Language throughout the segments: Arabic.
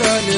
الصباح كل يوم لا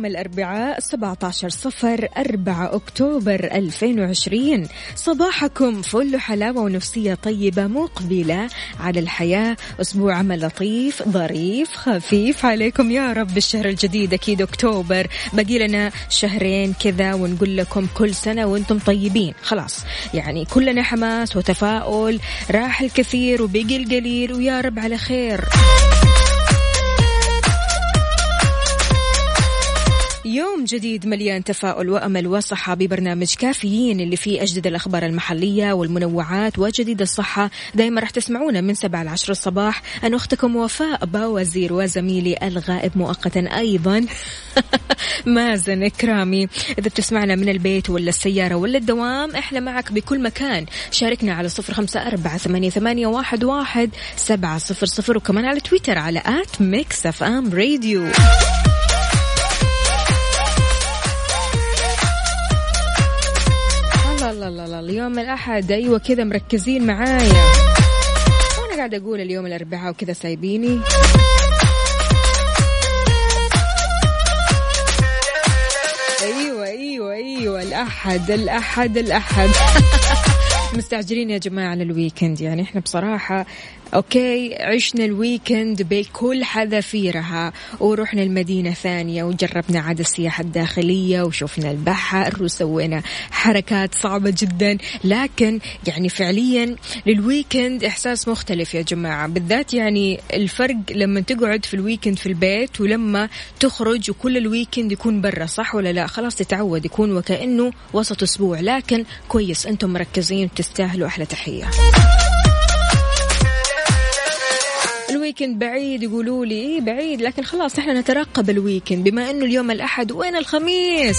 اليوم الأربعاء 17 صفر 4 أكتوبر 2020 صباحكم فل حلاوة ونفسية طيبة مقبلة على الحياة. أسبوع عمل لطيف ظريف خفيف. عليكم يا رب الشهر الجديد. أكيد أكتوبر. باقي لنا شهرين كذا ونقول لكم كل سنة وأنتم طيبين. خلاص. يعني كلنا حماس وتفاؤل. راح الكثير وبقي القليل. ويا رب على خير. يوم جديد مليان تفاؤل وأمل وصحة ببرنامج كافيين اللي فيه أجدد الأخبار المحلية والمنوعات وجديد الصحة. دائما راح تسمعونا من 7 ل 10 الصباح. أنا أختكم وفاء باوزير وزميلي الغائب مؤقتا أيضا. مازن إكرامي. إذا بتسمعنا من البيت ولا السيارة ولا الدوام إحنا معك بكل مكان. شاركنا على صفر خمسة أربعة ثمانية, ثمانية واحد, واحد سبعة صفر صفر. وكمان على تويتر على at Mix FM Radio. الله الله الله. اليوم الأحد. أيوة كذا مركزين معايا. وأنا قاعدة أقول اليوم الأربعاء وكذا سايبيني. أيوة أيوة أيوة. الأحد الأحد الأحد. مستعجلين يا جماعة على ال weekend. يعني إحنا بصراحة okay عشنا ال weekend بكل حذافيرها ورحنا المدينة ثانية وجربنا عاد السياحة الداخلية وشوفنا البحر وسوينا حركات صعبة جدا. لكن يعني فعليا لل weekend إحساس مختلف يا جماعة. بالذات يعني الفرق لما تقعد في ال weekend في البيت ولما تخرج وكل ال weekend يكون برا صح ولا لا؟ خلاص تتعود يكون وكأنه وسط أسبوع. لكن كويس أنتم مركزين تستاهلوا أحلى تحية. ال weekend بعيد يقولوا لي إيه بعيد لكن خلاص إحنا نترقب ال weekend بما إنه اليوم الأحد وين الخميس؟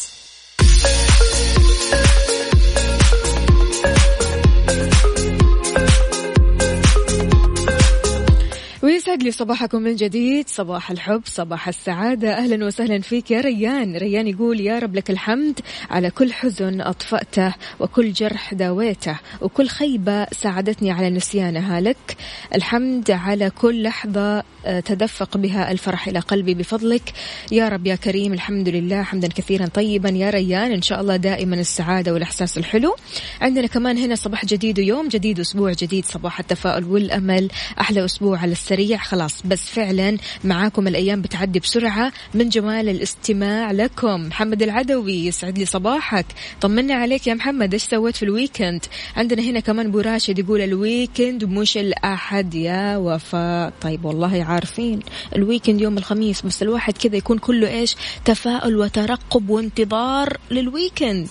ويسعد لي صباحكم من جديد. صباح الحب صباح السعادة. أهلا وسهلا فيك يا ريان. ريان يقول يا رب لك الحمد على كل حزن أطفأته وكل جرح داويته وكل خيبة ساعدتني على نسيانها لك. الحمد على كل لحظة آه، تدفق بها الفرح إلى قلبي بفضلك. يا رب يا كريم الحمد لله. حمدا كثيرا طيبا يا ريان. إن شاء الله دائما السعادة والإحساس الحلو. عندنا كمان هنا صباح جديد ويوم جديد أسبوع جديد صباح التفاؤل والأمل. أحلى أسبوع على السريع. خلاص. بس فعلا معاكم الأيام بتعدي بسرعة. من جمال الاستماع لكم محمد العدوي يسعد لي صباحك. طمنا عليك يا محمد إيش سويت في ال weekend؟ عندنا هنا كمان أبو راشد يقول ال weekend مش الأحد يا وفاء. طيب والله عارفين ال weekend يوم الخميس بس الواحد كذا يكون كله إيش؟ تفاؤل وترقب وانتظار لل weekend.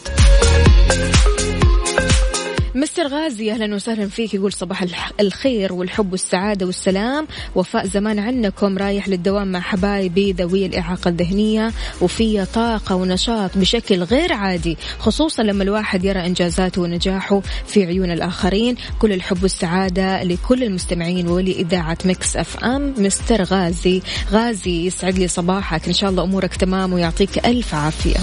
مستر غازي أهلا وسهلا فيك. يقول صباح الخير والحب والسعادة والسلام. وفاء زمان عنكم رايح للدوام مع حبايبي ذوي الإعاقة الذهنية. وفي طاقة ونشاط بشكل غير عادي خصوصا لما الواحد يرى إنجازاته ونجاحه في عيون الآخرين. كل الحب والسعادة لكل المستمعين ولإذاعة Mix FM. Mister غازي غازي يسعد لي صباحك. إن شاء الله أمورك تمام ويعطيك ألف عافية.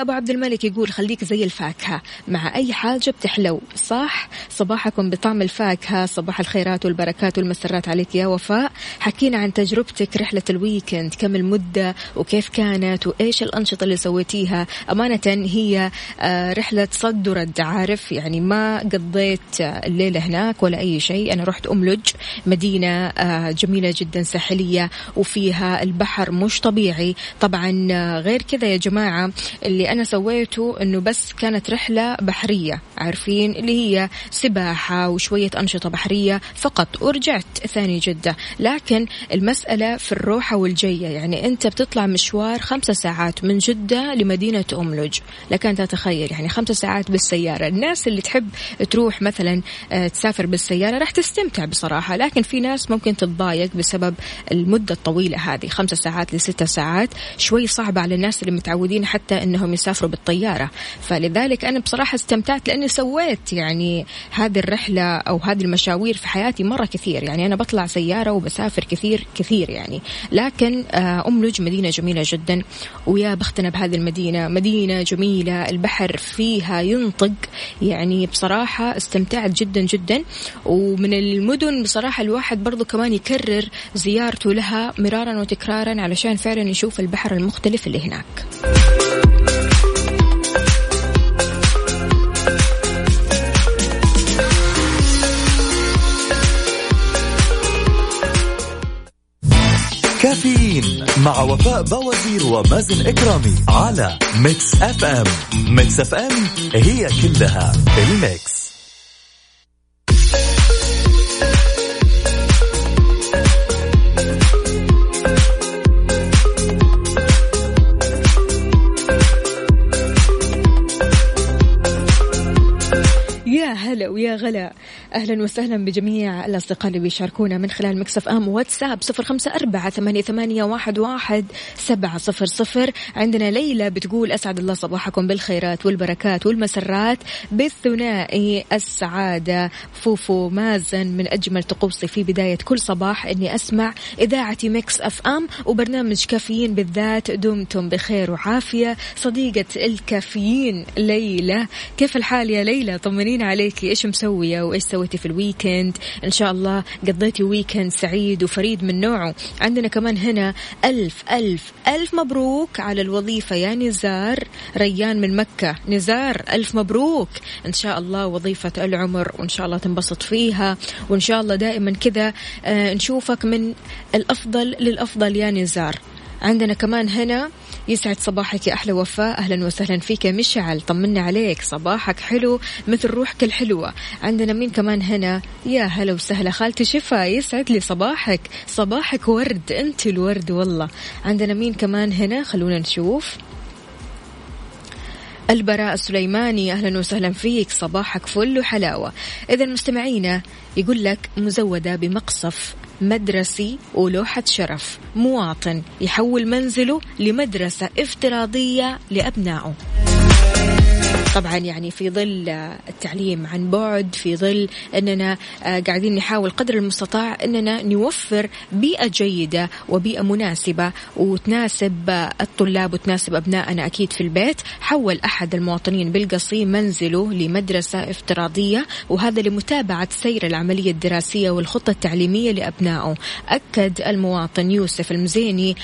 أبو عبد الملك يقول خليك زي الفاكهة. مع أي حاجة بتحلو. صح؟ صباحكم بطعم الفاكهة. صباح الخيرات والبركات والمسرات عليك يا وفاء. حكينا عن تجربتك رحلة الويكند. كم المدة وكيف كانت وإيش الأنشطة اللي سويتيها. أمانة هي آه، رحلة صد ورد عارف؟ يعني ما قضيت الليلة هناك ولا أي شيء. أنا رحت املج مدينة آه، جميلة جدا ساحلية وفيها البحر مش طبيعي. طبعا آه، غير كذا يا جماعة اللي أنا سويته أنه بس كانت رحلة بحرية عارفين؟ اللي هي سباحة وشوية أنشطة بحرية فقط ورجعت ثاني جدة. لكن المسألة في الروحة والجية يعني أنت بتطلع مشوار خمسة ساعات من جدة لمدينة أملج. لك أن تتخيل يعني خمسة ساعات بالسيارة. الناس اللي تحب تروح مثلا آه، تسافر بالسيارة راح تستمتع بصراحة. لكن في ناس ممكن تتضايق بسبب المدة الطويلة هذه خمسة ساعات لستة ساعات. شوي صعبة على الناس اللي متعودين حتى إنهم يسافروا بالطيارة. فلذلك أنا بصراحة استمتعت لأني سويت يعني هذه الرحلة أو هذه المشاوير في حياتي مرة كثير. يعني أنا بطلع سيارة وبسافر كثير كثير يعني. لكن آه، املج مدينة جميلة جدا ويا بختنا بهذه المدينة مدينة جميلة البحر فيها ينطق. يعني بصراحة استمتعت جدا جدا. ومن المدن بصراحة الواحد برضو كمان يكرر زيارته لها مرارا وتكرارا علشان فعلا يشوف البحر المختلف اللي هناك. كافيين مع وفاء بوازير ومازن إكرامي على Mix FM Mix FM هي كلها ال mix. هلا ويا غلا. أهلا وسهلا بجميع الأصدقاء اللي بيشاركونا من خلال Mix FM واتساب صفر خمسة أربعة ثمانية, ثمانية واحد, واحد سبعة صفر صفر. عندنا ليلى بتقول أسعد الله صباحكم بالخيرات والبركات والمسرات. بالثنائي السعادة فوفو مازن من أجمل طقوسي في بداية كل صباح. إني أسمع إذاعتي Mix FM وبرنامج كافيين بالذات. دمتم بخير وعافية. صديقة الكافيين ليلى كيف الحال يا ليلى؟ طمنين عليك إيش مسوية وإيش سويتي في ال weekend. إن شاء الله قضيتي weekend سعيد وفريد من نوعه. عندنا كمان هنا ألف ألف ألف مبروك على الوظيفة. يا نزار ريان من مكة. نزار ألف مبروك. إن شاء الله وظيفة العمر وإن شاء الله تنبسط فيها. وإن شاء الله دائما كذا آه، نشوفك من الأفضل للأفضل. يا نزار. عندنا كمان هنا يسعد صباحك يا أحلى وفاء. أهلا وسهلا فيك يا مشعل. طمنا عليك. صباحك حلو مثل روحك الحلوة. عندنا مين كمان هنا؟ يا هلا وسهلا. خالتي شفا يسعد لي صباحك. صباحك ورد. أنت الورد والله. عندنا مين كمان هنا؟ خلونا نشوف. البراء السليماني. أهلا وسهلا فيك. صباحك فل وحلاوة. اذا مستمعينا يقول لك مزودة بمقصف. مدرسي ولوحة شرف مواطن يحول منزله لمدرسة افتراضية لأبنائه. طبعا يعني في ظل التعليم عن بعد في ظل أننا آه، قاعدين نحاول قدر المستطاع أننا نوفر بيئة جيدة وبيئة مناسبة وتناسب الطلاب وتناسب أبنائنا أكيد في البيت. حول أحد المواطنين بالقصيم منزله لمدرسة افتراضية وهذا لمتابعة سير العملية الدراسية والخطة التعليمية لأبنائه. أكد المواطن يوسف المزيني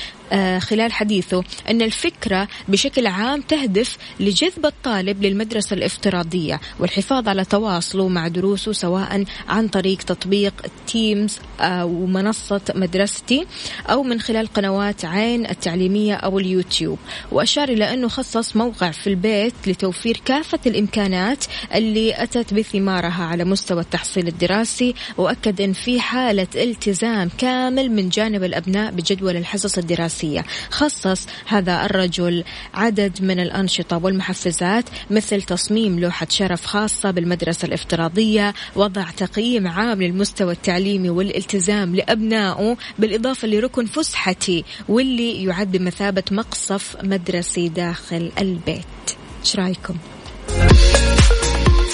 خلال حديثه أن الفكرة بشكل عام تهدف لجذب الطالب للمدرسة الافتراضية والحفاظ على تواصله مع دروسه سواء عن طريق تطبيق تيمز آه، ومنصة مدرستي أو من خلال قنوات عين التعليمية أو اليوتيوب. وأشار إلى أنه خصص موقع في البيت لتوفير كافة الإمكانات اللي أتت بثمارها على مستوى التحصيل الدراسي وأكد أن في حالة التزام كامل من جانب الأبناء بجدول الحصص الدراسية خصص هذا الرجل عدد من الأنشطة والمحفزات مثل تصميم لوحة شرف خاصة بالمدرسة الافتراضية وضع تقييم عام للمستوى التعليمي والالتزام لأبنائه بالإضافة لركن فسحتي واللي يعد بمثابة مقصف مدرسي داخل البيت. إيش رأيكم؟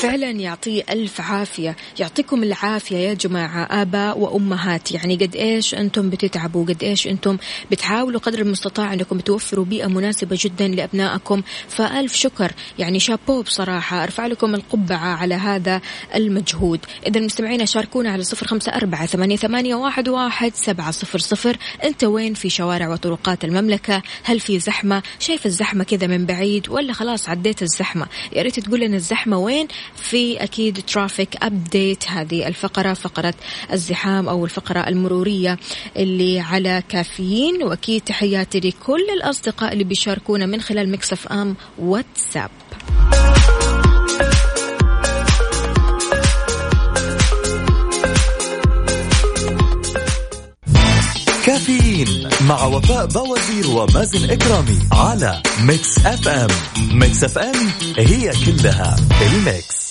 فعلا يعطيه ألف عافية. يعطيكم العافية يا جماعة آباء وأمهات. يعني قد إيش أنتم بتتعبوا قد إيش أنتم بتحاولوا قدر المستطاع أنكم توفروا بيئة مناسبة جدا لأبنائكم. فألف شكر. يعني شابو بصراحة. أرفع لكم القبعة على هذا المجهود. إذا مستمعينا شاركونا على صفر خمسة أربعة ثمانية, واحد سبعة صفر صفر. أنت وين في شوارع وطرقات المملكة؟ هل في زحمة؟ شايف الزحمة كذا من بعيد ولا خلاص عديت الزحمة؟ يا ريت تقول لنا الزحمة وين. في أكيد traffic update هذه الفقرة فقرة الزحام أو الفقرة المرورية اللي على كافيين. وأكيد تحياتي لكل الأصدقاء اللي بيشاركونا من خلال Mix FM واتساب كافيين مع وفاء بوازير ومازن إكرامي على Mix FM ميكس اف ام هي كلها الميكس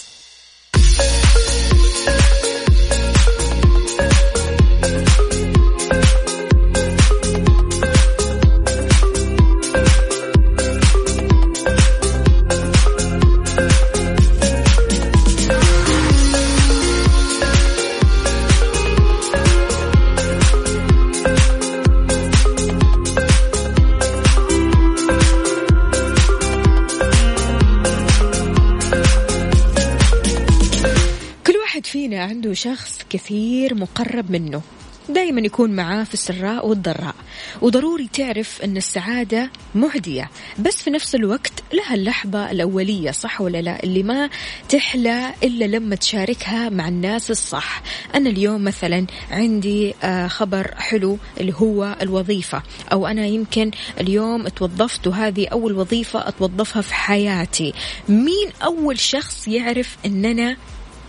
شخص كثير مقرب منه. دائما يكون معاه في السراء والضراء. وضروري تعرف أن السعادة معدية. بس في نفس الوقت لها اللحظة الأولية صح ولا لا؟ اللي ما تحلى إلا لما تشاركها مع الناس الصح. أنا اليوم مثلا عندي آه، خبر حلو اللي هو الوظيفة. أو أنا يمكن اليوم توظفت وهذه أول وظيفة أتوظفها في حياتي. مين أول شخص يعرف أن أنا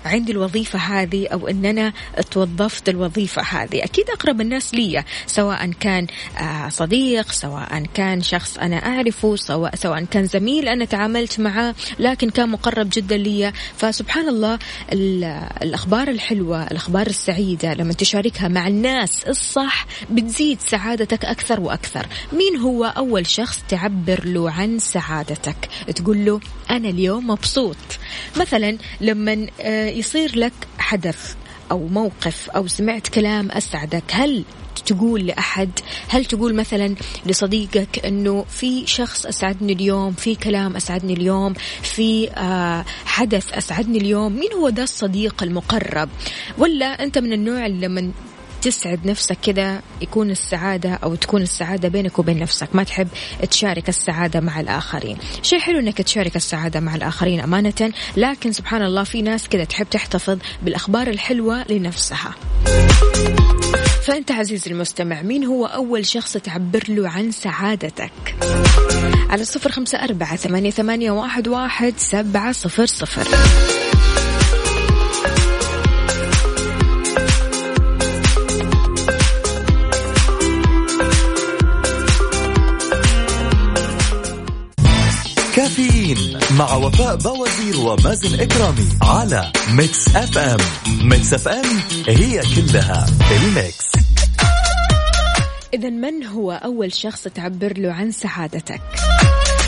عندي الوظيفة هذه أو أن أنا توظفت الوظيفة هذه. أكيد أقرب الناس لي سواء كان آه، صديق سواء كان شخص أنا أعرفه سواء, سواء كان زميل أنا تعاملت معه لكن كان مقرب جدا لي. فسبحان الله الأخبار الحلوة الأخبار السعيدة لما تشاركها مع الناس الصح بتزيد سعادتك أكثر وأكثر. مين هو أول شخص تعبر له عن سعادتك؟ تقول له أنا اليوم مبسوط. مثلا لما آه، يصير لك حدث أو موقف أو سمعت كلام أسعدك؟ هل تقول لأحد؟ هل تقول مثلا لصديقك أنه في شخص أسعدني اليوم في كلام أسعدني اليوم في آه حدث أسعدني اليوم مين هو ذا الصديق المقرب؟ ولا أنت من النوع اللي لما تسعد نفسك كذا يكون السعادة أو تكون السعادة بينك وبين نفسك. ما تحب تشارك السعادة مع الآخرين. شيء حلو أنك تشارك السعادة مع الآخرين أمانة لكن سبحان الله في ناس كذا تحب تحتفظ بالأخبار الحلوة لنفسها. فأنت عزيزي المستمع مين هو أول شخص تعبر له عن سعادتك؟ على صفر خمسة أربعة ثمانية, ثمانية واحد, واحد سبعة صفر صفر. كافيين مع وفاء بوازير ومازن إكرامي على Mix FM. Mix FM هي كلها ال mix. اذا من هو أول شخص تعبر له عن سعادتك؟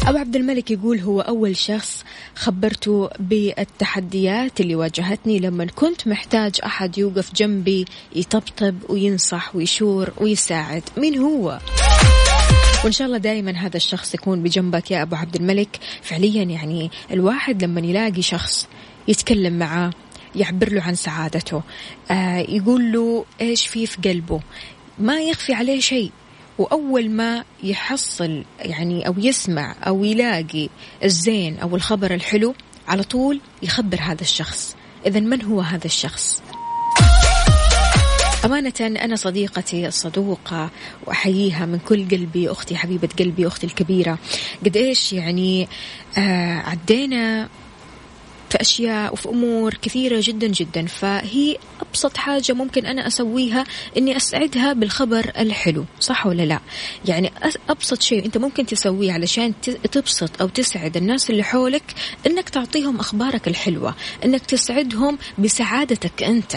أبو عبد الملك يقول هو أول شخص خبرته بالتحديات اللي واجهتني لما كنت محتاج أحد يوقف جنبي يطبطب وينصح ويشور ويساعد. مين هو؟ وإن شاء الله دائما هذا الشخص يكون بجنبك يا أبو عبد الملك. فعليا يعني الواحد لما يلاقي شخص يتكلم معاه يعبر له عن سعادته آه يقول له إيش في في قلبه؟ ما يخفي عليه شيء. وأول ما يحصل يعني أو يسمع أو يلاقي الزين أو الخبر الحلو على طول يخبر هذا الشخص. إذا من هو هذا الشخص؟ أمانة أنا صديقتي الصدوقة وأحييها من كل قلبي أختي حبيبة قلبي أختي الكبيرة. قد إيش يعني آه عدينا في أشياء وفي أمور كثيرة جدا جدا. فهي أبسط حاجة ممكن أنا أسويها إني أسعدها بالخبر الحلو صح ولا لا؟ يعني أبسط شيء أنت ممكن تسويه علشان تبسط أو تسعد الناس اللي حولك إنك تعطيهم أخبارك الحلوة إنك تسعدهم بسعادتك أنت.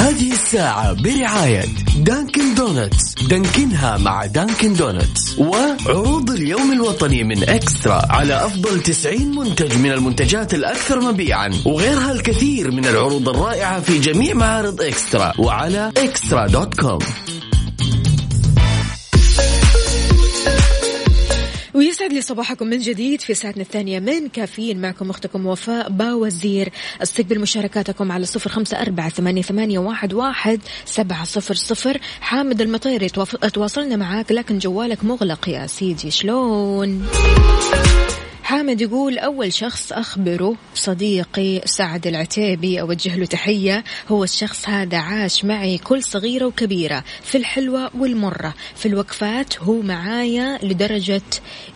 هذه الساعة برعاية Dunkin' Donuts. دانكنها مع Dunkin' Donuts. وعروض اليوم الوطني من eXtra على أفضل 90 منتج من المنتجات الأكثر مبيعا. وغيرها الكثير من العروض الرائعة في جميع معارض eXtra وعلى eXtra dot com. ويسعد لي صباحكم من جديد في ساعتنا الثانية من كافيين معكم أختكم وفاء باوزير. استقبل مشاركاتكم على صفر خمسة أربعة ثمانية, ثمانية واحد, واحد سبعة صفر صفر. حامد المطيري تواصلنا معاك لكن جوالك مغلق يا سيدي شلون؟ حامد يقول أول شخص أخبره صديقي سعد العتيبي أوجه له تحية. هو الشخص هذا عاش معي كل صغيرة وكبيرة في الحلوة والمرة. في الوقفات هو معايا لدرجة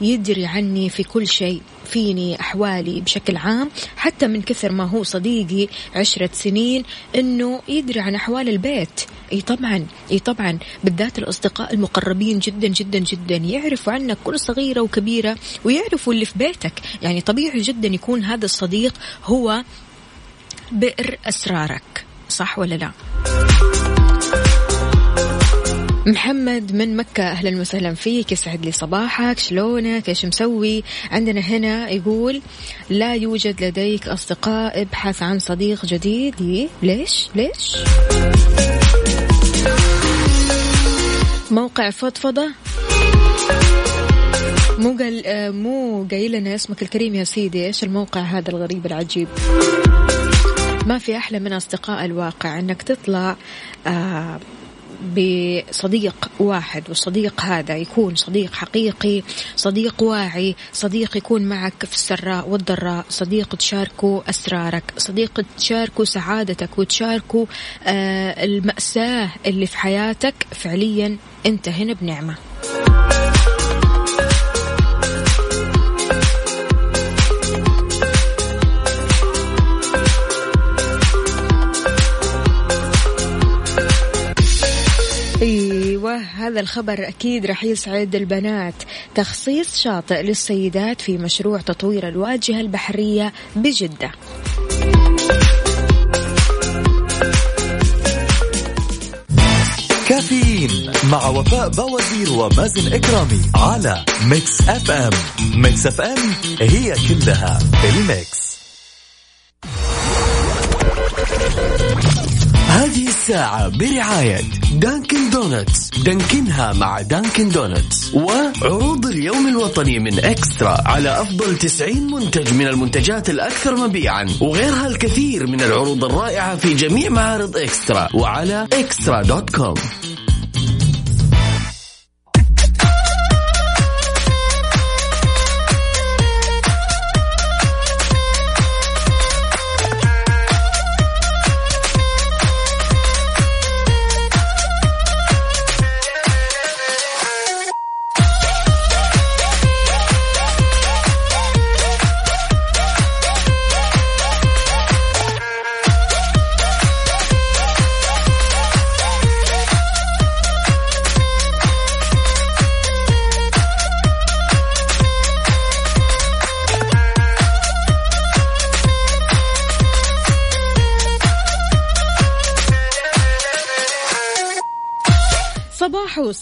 يدري عني في كل شيء. فيني أحوالي بشكل عام حتى من كثر ما هو صديقي عشرة سنين أنه يدري عن أحوال البيت. إي طبعا إي طبعا بالذات الأصدقاء المقربين جدا جدا جدا يعرفوا عنك كل صغيرة وكبيرة ويعرفوا اللي في بيتك. يعني طبيعي جدا يكون هذا الصديق هو بئر أسرارك. صح ولا لا؟ محمد من مكة أهلا وسهلا فيك يسعد لي صباحك شلونك؟ إيش مسوي؟ عندنا هنا يقول لا يوجد لديك أصدقاء ابحث عن صديق جديد. ليش؟ ليش؟ موقع فضفضة. مو قال آه، مو قايل لنا اسمك الكريم يا سيدي. إيش الموقع هذا الغريب العجيب؟ ما في أحلى من أصدقاء الواقع إنك تطلع آه بصديق واحد والصديق هذا يكون صديق حقيقي صديق واعي صديق يكون معك في السراء والضراء صديق تشاركه أسرارك صديق تشاركه سعادتك وتشاركه آه المأساة اللي في حياتك فعليا أنت هنا بنعمة. هذا الخبر أكيد راح يسعد البنات. تخصيص شاطئ للسيدات في مشروع تطوير الواجهة البحرية بجدة. كافيين مع وفاء بوازير ومازن إكرامي على Mix FM. Mix FM هي كلها ال mix. هذه الساعة برعاية Dunkin' Donuts دانكنها مع Dunkin' Donuts وعروض اليوم الوطني من eXtra على أفضل 90 منتج من المنتجات الأكثر مبيعا. وغيرها الكثير من العروض الرائعة في جميع معارض eXtra. وعلى eXtra dot com.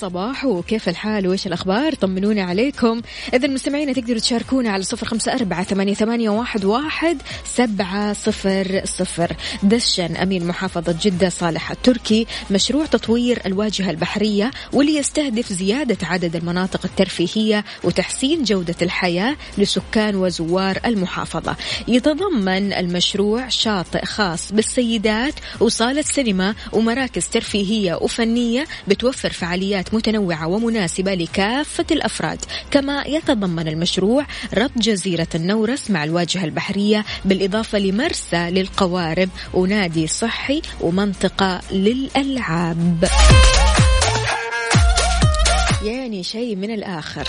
صباحو صباحو كيف الحال؟ وإيش الأخبار؟ طمنونا عليكم. إذا مستمعينا تقدروا تشاركونا على صفر خمسة أربعة ثمانية, ثمانية واحد, واحد سبعة صفر صفر. دشن أمين محافظة جدة صالح التركي مشروع تطوير الواجهة البحرية واللي يستهدف زيادة عدد المناطق الترفيهية وتحسين جودة الحياة لسكان وزوار المحافظة. يتضمن المشروع شاطئ خاص بالسيدات وصالة سينما ومراكز ترفيهية وفنية بتوفر فعاليات متنوعة ومناسبة لكافة الأفراد. كما يتضمن المشروع ربط جزيرة النورس مع الواجهة البحرية بالإضافة لمرسى للقوارب ونادي صحي ومنطقة للألعاب. يعني شيء من الآخر.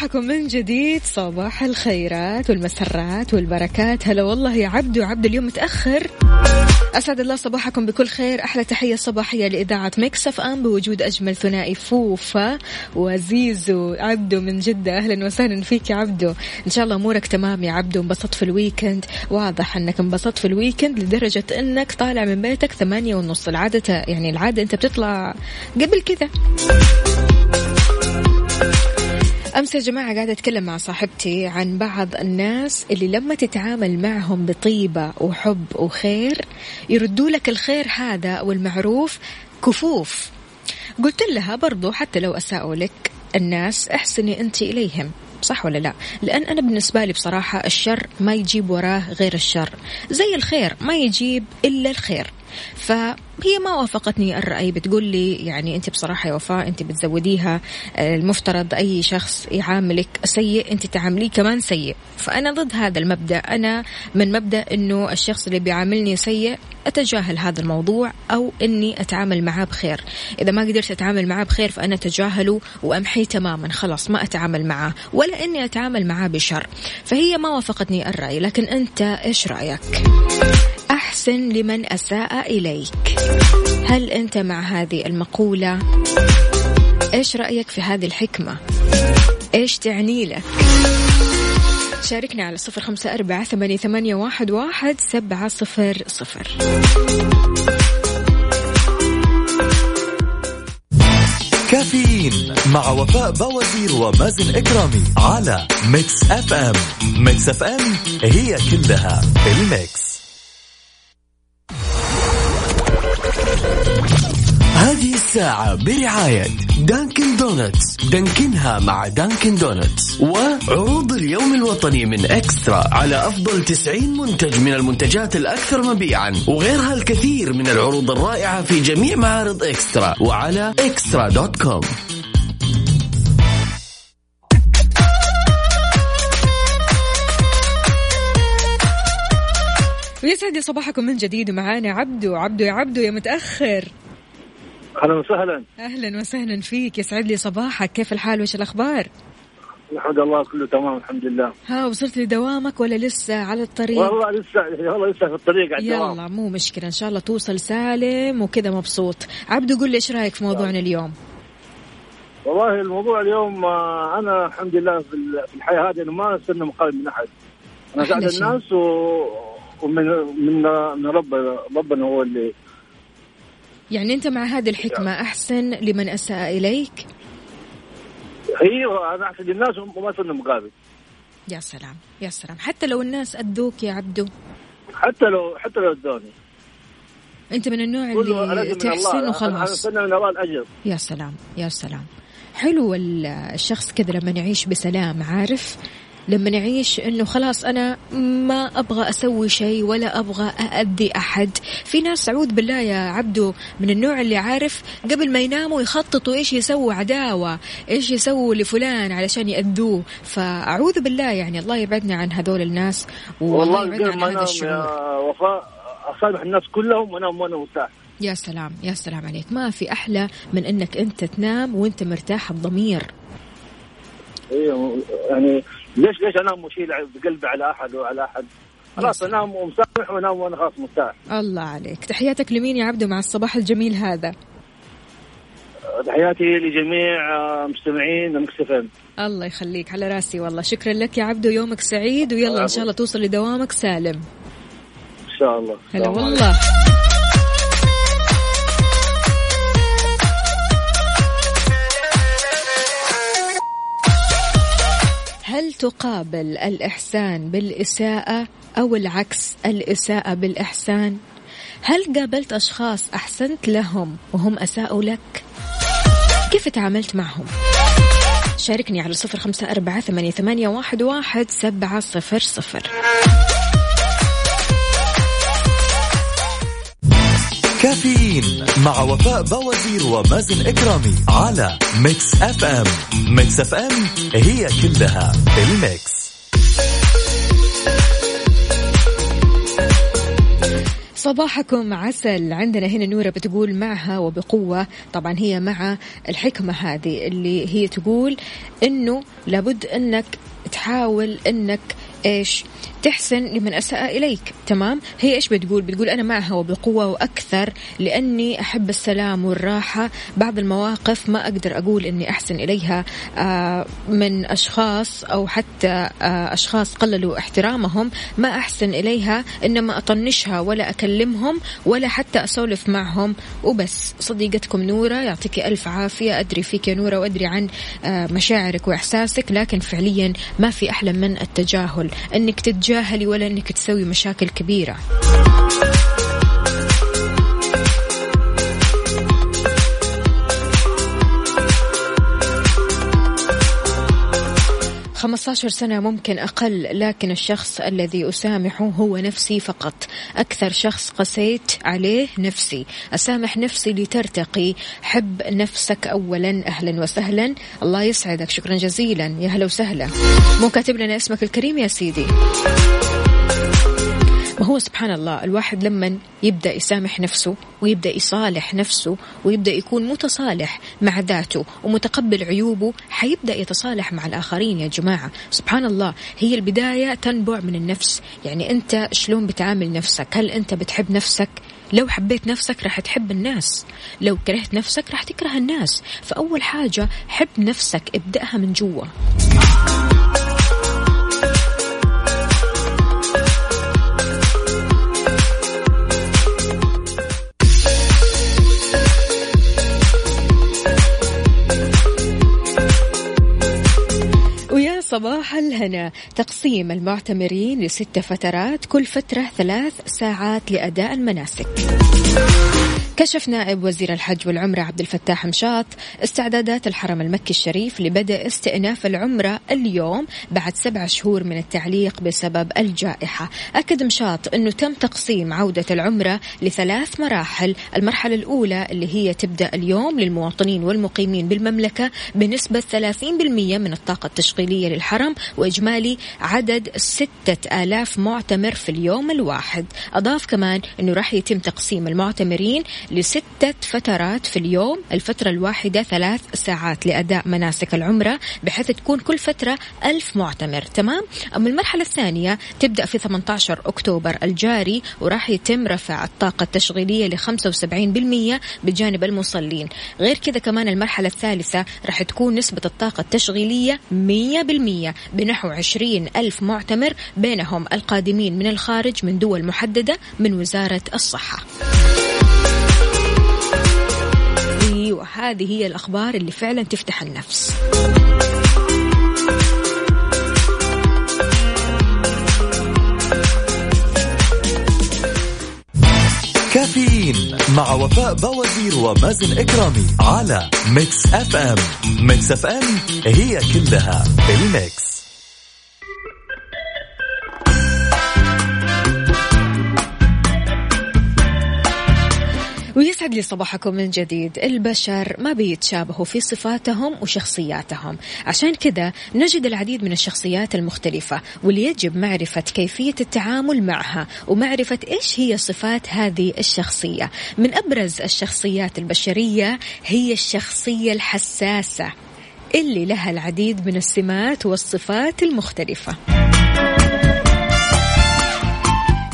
صباحكم من جديد. صباح الخيرات والمسرات والبركات. هلا والله يا عبدو. عبد اليوم متأخر. أسعد الله صباحكم بكل خير. أحلى تحية صباحية لإذاعة Mix FM بوجود أجمل ثنائي فوفا وزيزو. عبدو من جدة. أهلا وسهلا فيك يا عبدو. إن شاء الله أمورك تمام يا عبدو. انبسطت في ال weekend. واضح أنك انبسطت في ال weekend لدرجة أنك طالع من بيتك ثمانية ونص. العادة يعني العادة أنت بتطلع قبل كذا. أمس يا جماعة قاعدة أتكلم مع صاحبتي عن بعض الناس اللي لما تتعامل معهم بطيبة وحب وخير يردوا لك الخير هذا والمعروف كفوف. قلت لها برضو حتى لو أساءوا لك الناس أحسني أنت إليهم. صح ولا لا؟ لأن أنا بالنسبة لي بصراحة الشر ما يجيب وراه غير الشر. زي الخير ما يجيب إلا الخير. فهي ما وافقتني الرأي. بتقول لي يعني أنت بصراحة يا وفاء أنت بتزوديها آه، المفترض أي شخص يعاملك سيء أنت تعامليه كمان سيء. فأنا ضد هذا المبدأ. أنا من مبدأ أنه الشخص اللي بيعاملني سيء أتجاهل هذا الموضوع أو أني أتعامل معاه بخير. إذا ما قدرت أتعامل معاه بخير فأنا أتجاهله وأمحيه تماما. خلاص ما أتعامل معاه ولا أني أتعامل معاه بشر. فهي ما وافقتني الرأي. لكن أنت إيش رأيك؟ أحسن لمن أساء إليك. هل أنت مع هذه المقولة؟ إيش رأيك في هذه الحكمة؟ إيش تعني لك؟ شاركنا على صفر خمسة أربعة ثمانية, واحد, سبعة صفر صفر. كافيين مع وفاء بوازير ومازن إكرامي على Mix FM Mix FM هي كلها ال mix. هذه الساعة برعاية Dunkin' Donuts دانكنها مع Dunkin' Donuts وعروض اليوم الوطني من eXtra على أفضل 90 منتج من المنتجات الأكثر مبيعا. وغيرها الكثير من العروض الرائعة في جميع معارض eXtra. وعلى eXtra dot com. ويسعد صباحكم من جديد. ومعانا عبدو. عبدو يا عبدو يا متأخر. أهلا وسهلا. أهلا وسهلا فيك. يسعد لي صباحك. كيف الحال؟ وش الأخبار؟ الحمد لله كله تمام الحمد لله. ها وصلت لدوامك ولا لسه على الطريق؟ والله لسه والله لسه في الطريق على الدوام. يلا مو مشكلة. إن شاء الله توصل سالم وكذا مبسوط. عبدو قول لي إيش رأيك في موضوعنا اليوم؟ والله الموضوع اليوم آه، أنا الحمد لله في الحياة هذه أنا ما أستنى مقابل من أحد. أنا اساعد الناس و... ومن من من رب ربنا هو اللي يعني أنت مع هذه الحكمة أحسن لمن أساء إليك؟ أيوه أنا أحسن للناس وما استنى مقابل يا سلام يا سلام. حتى لو الناس أدوك يا عبدو. حتى لو حتى لو أدوني. أنت من النوع اللي تحسن وخلاص. أنا من الله الأجر. يا سلام يا سلام. حلو الشخص كذا لما نعيش بسلام عارف؟ لما نعيش إنه خلاص أنا ما أبغى أسوي شيء ولا أبغى اذي أحد. في ناس أعوذ بالله يا عبدو من النوع اللي عارف قبل ما يناموا يخططوا إيش يسووا عداوة إيش يسووا لفلان علشان يأذوه. فأعوذ بالله يعني الله يبعدنا عن هذول الناس والله يبعدنا عن هذا الشعور. وفاء أصالح الناس كلهم وانام وأنا مرتاح. يا سلام يا سلام عليك. ما في أحلى من إنك أنت تنام وأنت مرتاح الضمير. أيوه يعني ليش ليش انام واشيل بقلبي على أحد وعلى أحد؟ خلاص أنام ومسامح وأنام وأنا خلاص مرتاح. الله عليك. تحياتك لمين يا عبدو مع الصباح الجميل هذا؟ تحياتي لجميع آه، مستمعين المكسفين الله يخليك على راسي والله. شكرا لك يا عبدو يومك سعيد ويلا إن شاء الله توصل لدوامك سالم. إن شاء الله. هلا والله. هل تقابل الإحسان بالإساءة أو العكس الإساءة بالإحسان؟ هل قابلت أشخاص أحسنت لهم وهم أساءوا لك؟ كيف تعاملت معهم؟ شاركني على صفر خمسة أربعة ثمانية, واحد سبعة صفر صفر كافيين مع وفاء بوازير ومازن إكرامي على Mix FM. Mix FM هي كلها ال mix. صباحكم عسل. عندنا هنا نورة بتقول معها وبقوة. طبعا هي مع الحكمة هذه اللي هي تقول إنه لابد إنك تحاول إنك إيش تحسن لمن أساء إليك. تمام؟ هي إيش بتقول؟ بتقول أنا معها وبقوة وأكثر لأني أحب السلام والراحة. بعض المواقف ما أقدر أقول أني أحسن إليها آه، من أشخاص أو حتى آه، أشخاص قللوا احترامهم. ما أحسن إليها إنما أطنشها ولا أكلمهم ولا حتى أسولف معهم. وبس. صديقتكم نورة يعطيك ألف عافية. أدري فيك يا نورة وأدري عن آه، مشاعرك وإحساسك لكن فعليا ما في أحلى من التجاهل. أنك تتجاهل تتجاهلي ولا إنك تسوي مشاكل كبيرة. خمسة عشر سنة ممكن أقل لكن الشخص الذي أسامحه هو نفسي فقط. أكثر شخص قسيت عليه نفسي. أسامح نفسي لترتقي. حب نفسك أولا أهلا وسهلا. الله يسعدك. شكرا جزيلا. يا هلا وسهلا. مو كاتب لنا اسمك الكريم يا سيدي. هو سبحان الله الواحد لما يبدأ يسامح نفسه ويبدأ يصالح نفسه ويبدأ يكون متصالح مع ذاته ومتقبل عيوبه حيبدأ يتصالح مع الآخرين يا جماعة. سبحان الله هي البداية تنبع من النفس. يعني أنت شلون بتعامل نفسك؟ هل أنت بتحب نفسك؟ لو حبيت نفسك راح تحب الناس. لو كرهت نفسك راح تكره الناس. فأول حاجة حب نفسك ابدأها من جوا. صباح الهنا. تقسيم المعتمرين لست فترات كل فترة ثلاث ساعات لأداء المناسك. كشف نائب وزير الحج والعمرة عبد الفتاح مشاط استعدادات الحرم المكي الشريف لبدء استئناف العمرة اليوم بعد سبع شهور من التعليق بسبب الجائحة. أكد مشاط أنه تم تقسيم عودة العمرة لثلاث مراحل. المرحلة الأولى اللي هي تبدأ اليوم للمواطنين والمقيمين بالمملكة بنسبة 30% من الطاقة التشغيلية للحرم وإجمالي عدد ستة آلاف معتمر في اليوم الواحد. أضاف كمان أنه راح يتم تقسيم المعتمرين لستة فترات في اليوم الفترة الواحدة ثلاث ساعات لأداء مناسك العمرة بحيث تكون كل فترة ألف معتمر تمام؟ أما المرحلة الثانية تبدأ في 18 أكتوبر الجاري وراح يتم رفع الطاقة التشغيلية ل 75% بجانب المصلين. غير كذا كمان المرحلة الثالثة راح تكون نسبة الطاقة التشغيلية 100% بنحو 20 ألف معتمر بينهم القادمين من الخارج من دول محددة من وزارة الصحة. هذه هي الأخبار اللي فعلا تفتح النفس. كافيين مع وفاء بوازير ومازن إكرامي على Mix FM Mix FM هي كلها ال mix ويسعد لي صباحكم من جديد. البشر ما بيتشابهوا في صفاتهم وشخصياتهم. عشان كذا نجد العديد من الشخصيات المختلفة واللي يجب معرفة كيفية التعامل معها ومعرفة إيش هي صفات هذه الشخصية. من أبرز الشخصيات البشرية هي الشخصية الحساسة اللي لها العديد من السمات والصفات المختلفة.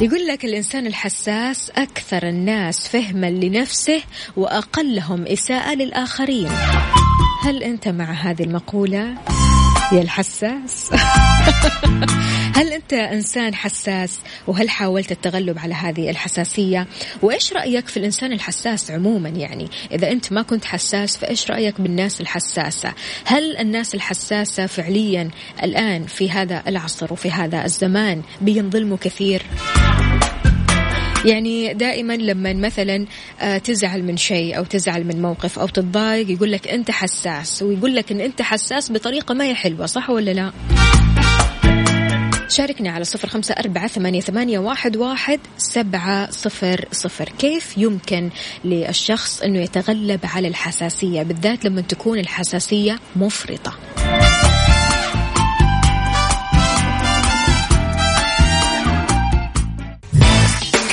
يقول لك الإنسان الحساس أكثر الناس فهما لنفسه وأقلهم إساءة للآخرين هل أنت مع هذه المقولة؟ يا الحساس. هل أنت إنسان حساس؟ وهل حاولت التغلب على هذه الحساسية؟ وإيش رأيك في الإنسان الحساس عموما يعني؟ إذا أنت ما كنت حساس فإيش رأيك بالناس الحساسة؟ هل الناس الحساسة فعليا الآن في هذا العصر وفي هذا الزمان بينظلموا كثير؟ يعني دائما لما مثلا آه، تزعل من شيء أو تزعل من موقف أو تتضايق يقول لك أنت حساس ويقول لك إن أنت حساس بطريقة ما هي حلوة صح ولا لا؟ شاركني على صفر خمسة أربعة ثمانية, ثمانية واحد, واحد سبعة صفر صفر. كيف يمكن للشخص أنه يتغلب على الحساسية؟ بالذات لما تكون الحساسية مفرطة.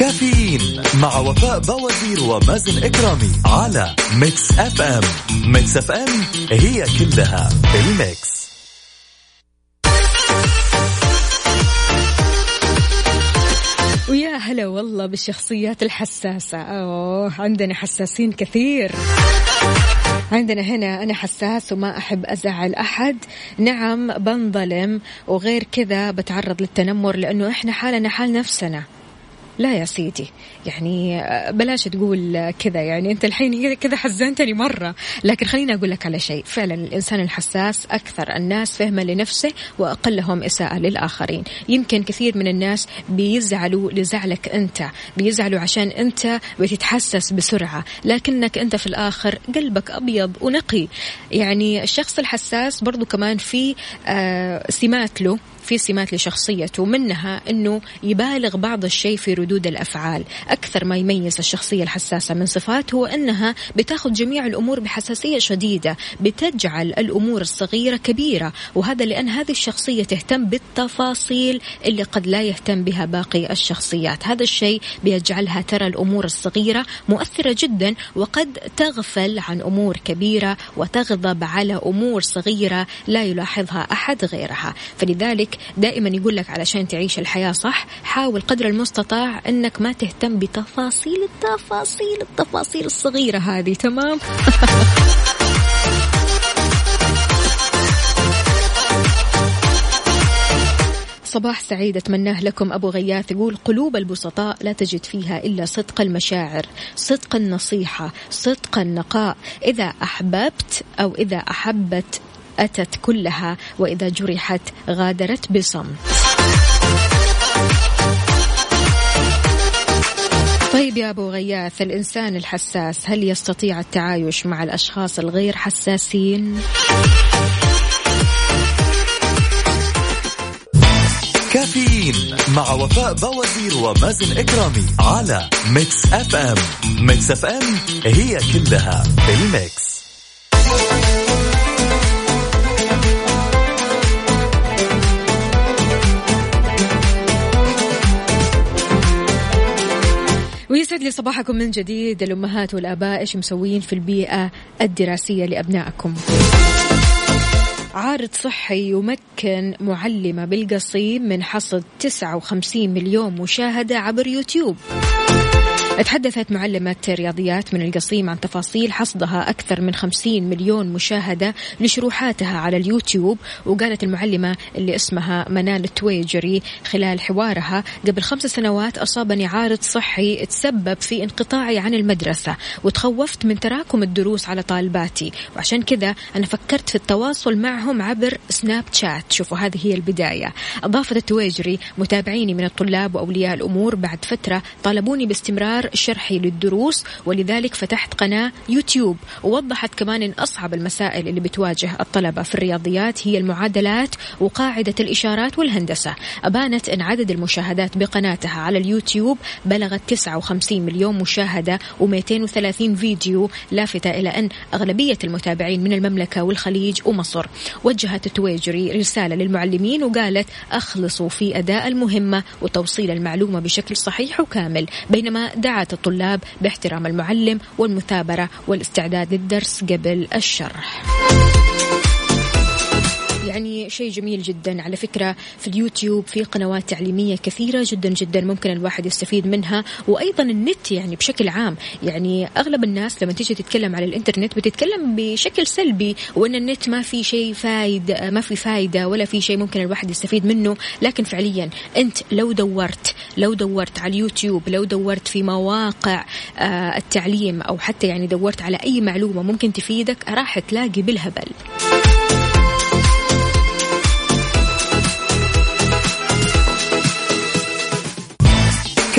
كافيين مع وفاء بوازير ومازن إكرامي على Mix FM Mix FM هي كلها ال mix. ويا هلا والله بالشخصيات الحساسة. أوه عندنا حساسين كثير. عندنا هنا أنا حساس وما أحب أزعل أحد. نعم بنظلم وغير كذا بتعرض للتنمر لأنه إحنا حالنا حال نفسنا. لا يا سيدي. يعني آه، بلاش تقول كذا. يعني أنت الحين كذا حزنتني مرة. لكن خليني أقول لك على شيء. فعلا الإنسان الحساس أكثر الناس فهما لنفسه وأقلهم إساءة للآخرين. يمكن كثير من الناس بيزعلوا لزعلك أنت. بيزعلوا عشان أنت بتتحسس بسرعة. لكنك أنت في الآخر قلبك أبيض ونقي. يعني الشخص الحساس برضو كمان في آه سمات له. في سمات لشخصيته منها أنه يبالغ بعض الشيء في ردود الأفعال. أكثر ما يميز الشخصية الحساسة من صفاته هو أنها بتاخذ جميع الأمور بحساسية شديدة بتجعل الأمور الصغيرة كبيرة وهذا لأن هذه الشخصية تهتم بالتفاصيل اللي قد لا يهتم بها باقي الشخصيات. هذا الشيء بيجعلها ترى الأمور الصغيرة مؤثرة جدا وقد تغفل عن أمور كبيرة وتغضب على أمور صغيرة لا يلاحظها أحد غيرها. فلذلك دائما يقول لك علشان تعيش الحياة صح حاول قدر المستطاع أنك ما تهتم بتفاصيل التفاصيل التفاصيل الصغيرة هذه تمام؟ صباح سعيد أتمناه لكم. أبو غياث يقول قلوب البسطاء لا تجد فيها إلا صدق المشاعر صدق النصيحة صدق النقاء. إذا أحببت أو إذا أحبت أتت كلها وإذا جرحت غادرت بصمت طيب يا أبو غياث الإنسان الحساس هل يستطيع التعايش مع الأشخاص الغير حساسين؟ كافيين مع وفاء بوازير ومازن إكرامي على Mix FM Mix FM هي كلها ال mix ويسعد لي صباحكم من جديد. الأمهات والآباء إيش مسوين في البيئة الدراسية لأبنائكم؟ عارض صحي يمكن معلمة بالقصيم من حصد 59 مليون مشاهدة عبر يوتيوب. تحدثت معلمة رياضيات من القصيم عن تفاصيل حصدها أكثر من 50 مليون مشاهدة لشروحاتها على اليوتيوب وقالت المعلمة اللي اسمها منال التويجري خلال حوارها قبل خمس سنوات أصابني عارض صحي تسبب في انقطاعي عن المدرسة وتخوفت من تراكم الدروس على طالباتي وعشان كذا أنا فكرت في التواصل معهم عبر سناب شات. شوفوا هذه هي البداية. أضافت التويجري متابعيني من الطلاب وأولياء الأمور بعد فترة طالبوني باستمرار مصدر شرحي للدروس ولذلك فتحت قناة يوتيوب. ووضحت كمان أن أصعب المسائل اللي بتواجه الطلبة في الرياضيات هي المعادلات وقاعدة الإشارات والهندسة. أبانت أن عدد المشاهدات بقناتها على اليوتيوب بلغت 59 مليون مشاهدة و230 فيديو لافتة إلى أن أغلبية المتابعين من المملكة والخليج ومصر. وجهت التويجري رسالة للمعلمين وقالت أخلصوا في أداء المهمة وتوصيل المعلومة بشكل صحيح وكامل بينما الطلاب باحترام المعلم والمثابرة والاستعداد للدرس قبل الشرح. يعني شيء جميل جدا. على فكرة في اليوتيوب في قنوات تعليمية كثيرة جدا جدا ممكن الواحد يستفيد منها. وأيضا النت يعني بشكل عام. يعني أغلب الناس لما تيجي تتكلم على الإنترنت بتتكلم بشكل سلبي وأن النت ما في شيء فايدة ما في فايدة ولا في شيء ممكن الواحد يستفيد منه. لكن فعليا أنت لو دورت لو دورت على اليوتيوب لو دورت في مواقع آه، التعليم أو حتى يعني دورت على أي معلومة ممكن تفيدك راح تلاقي بالهبل.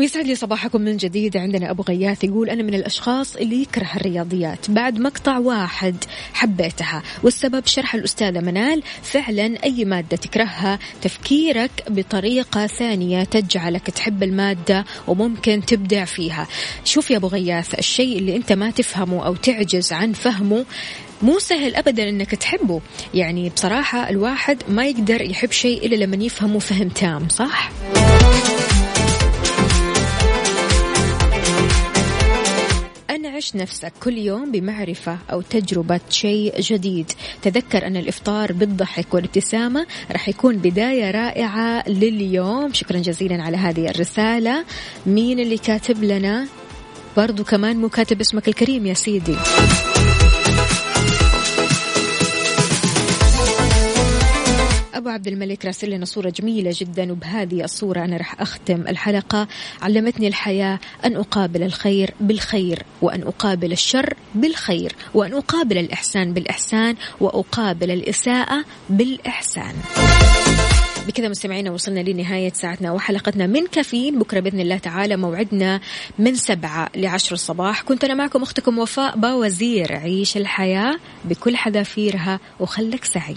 ويسعد لي صباحكم من جديد. عندنا أبو غياث يقول أنا من الأشخاص اللي يكره الرياضيات بعد مقطع واحد حبيتها والسبب شرح الأستاذة منال فعلا أي مادة تكرهها تفكيرك بطريقة ثانية تجعلك تحب المادة وممكن تبدع فيها. شوف يا أبو غياث الشيء اللي أنت ما تفهمه أو تعجز عن فهمه مو سهل ابدا إنك تحبه. يعني بصراحة الواحد ما يقدر يحب شيء إلا لما يفهمه فهم تام صح؟ أنعش نفسك كل يوم بمعرفة أو تجربة شيء جديد. تذكر أن الإفطار بالضحك والابتسامة راح يكون بداية رائعة لليوم. شكرا جزيلا على هذه الرسالة. مين اللي كاتب لنا؟ برضو كمان مو كاتب اسمك الكريم يا سيدي. أبو عبد الملك راسل لنا صورة جميلة جدا وبهذه الصورة أنا راح أختم الحلقة. علمتني الحياة أن أقابل الخير بالخير وأن أقابل الشر بالخير وأن أقابل الإحسان بالإحسان وأقابل الإساءة بالإحسان. بكذا مستمعينا وصلنا لنهاية ساعتنا وحلقتنا من كافيين. بكرة بإذن الله تعالى موعدنا من سبعة لعشر الصباح. كنت أنا معكم أختكم وفاء باوزير. عيش الحياة بكل حذافيرها وخلك سعيد.